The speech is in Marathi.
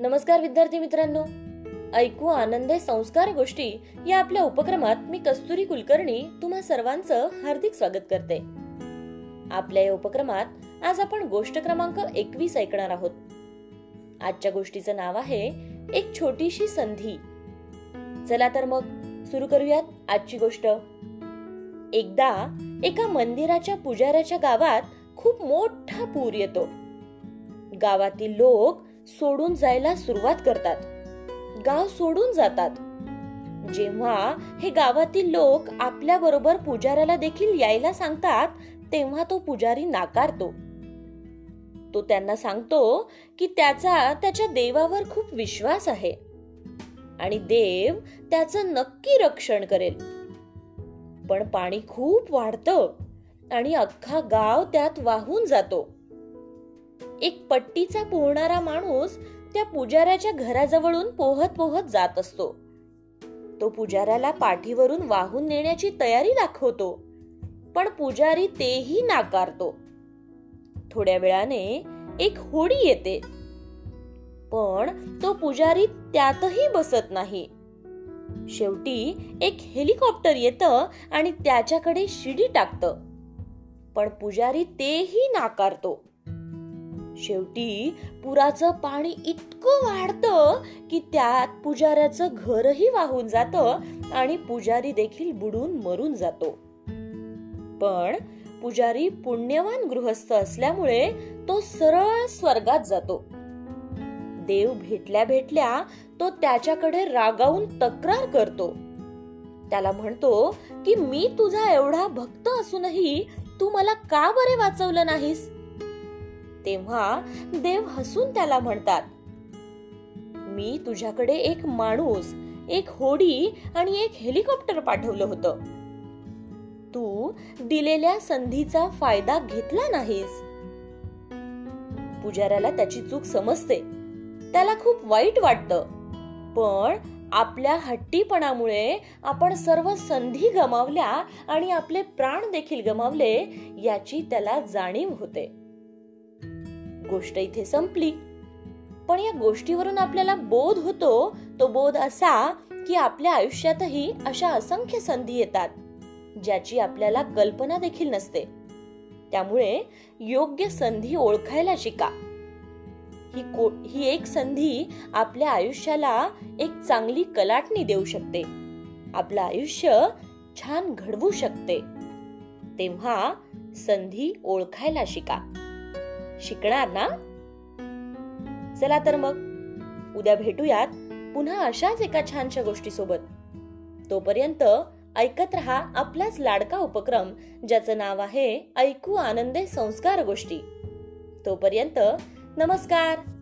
नमस्कार विद्यार्थी मित्रांनो. ऐकू आनंदे संस्कार गोष्टी या आपल्या उपक्रमात मी कस्तुरी कुलकर्णी तुम्हा सर्वांचं हार्दिक स्वागत करते. आपल्या या उपक्रमात आज आपण गोष्ट क्रमांक एकवीस ऐकणार आहोत. आजच्या गोष्टीचं नाव आहे एक छोटीशी संधी. चला तर मग सुरू करूयात आजची गोष्ट. एकदा एका मंदिराच्या पुजाऱ्याच्या गावात खूप मोठा पूर येतो. गावातील लोक सोडून जायला सुरुवात करतात. गाव सोडून जातात. जेव्हा हे गावातील लोक आपल्या बरोबर पुजाऱ्याला देखील यायला सांगतात तेव्हा तो पुजारी नाकारतो. तो त्यांना सांगतो की त्याचा त्याच्या देवावर खूप विश्वास आहे. आणि देव त्याचं नक्की रक्षण करेल. पण पाणी खूप वाढतं आणि अख्खा गाव त्यात वाहून जातो. एक पट्टीचा पोहणारा माणूस त्या पुजाऱ्याच्या घराजवळून पोहत पोहत जात असतो. तो पुजाऱ्याला पाठीवरून वाहून नेण्याची तयारी दाखवतो. पण पुजारी तेही नाकारतो. थोड्या वेळाने एक होडी येते. पण तो पुजारी त्यातही बसत नाही. शेवटी एक हेलिकॉप्टर येतं आणि त्याच्याकडे शिडी टाकतं. पण पुजारी तेही नाकारतो. शेवटी पुराचं पाणी इतकं वाढतं की त्यात पुजाऱ्याचं घरही वाहून जातं आणि पुजारी देखील बुडून मरून जातो. पण पुजारी पुण्यवान गृहस्थ असल्यामुळे तो सरळ स्वर्गात जातो. देव भेटल्या भेटल्या तो त्याच्याकडे रागावून तक्रार करतो. त्याला म्हणतो की मी तुझा एवढा भक्त असूनही तू मला का बरे वाचवलं नाहीस? तेव्हा देव हसून त्याला म्हणतात मी तुझ्याकडे एक माणूस एक होडी आणि एक हेलिकॉप्टर पाठवलं होतं. तू दिलेल्या संधीचा फायदा घेतला नाहीस. पुजाऱ्याला त्याची चूक समजते. त्याला खूप वाईट वाटतं. पण आपल्या हट्टीपणामुळे आपण सर्व संधी गमावल्या आणि आपले प्राण देखील गमावले याची त्याला जाणीव होते. गोष्ट इथे संपली. पण या गोष्टीवरून आपल्याला बोध होतो तो बोध असा की आपल्या आयुष्यातही अशा असंख्य संधी येतात ज्याची आपल्याला कल्पना देखील नसते. त्यामुळे योग्य संधी ओळखायला शिका. ही को ही एक संधी आपल्या आयुष्याला एक चांगली कलाटणी देऊ शकते. आपलं आयुष्य छान घडवू शकते. तेव्हा संधी ओळखायला शिका. शिकणार ना? चला तर मग. उद्या भेटूयात पुन्हा अशाच एका छानशा गोष्टी सोबत तोपर्यंत ऐकत रहा आपलाच लाडका उपक्रम ज्याचं नाव आहे ऐकू आनंदे संस्कार गोष्टी. तोपर्यंत नमस्कार.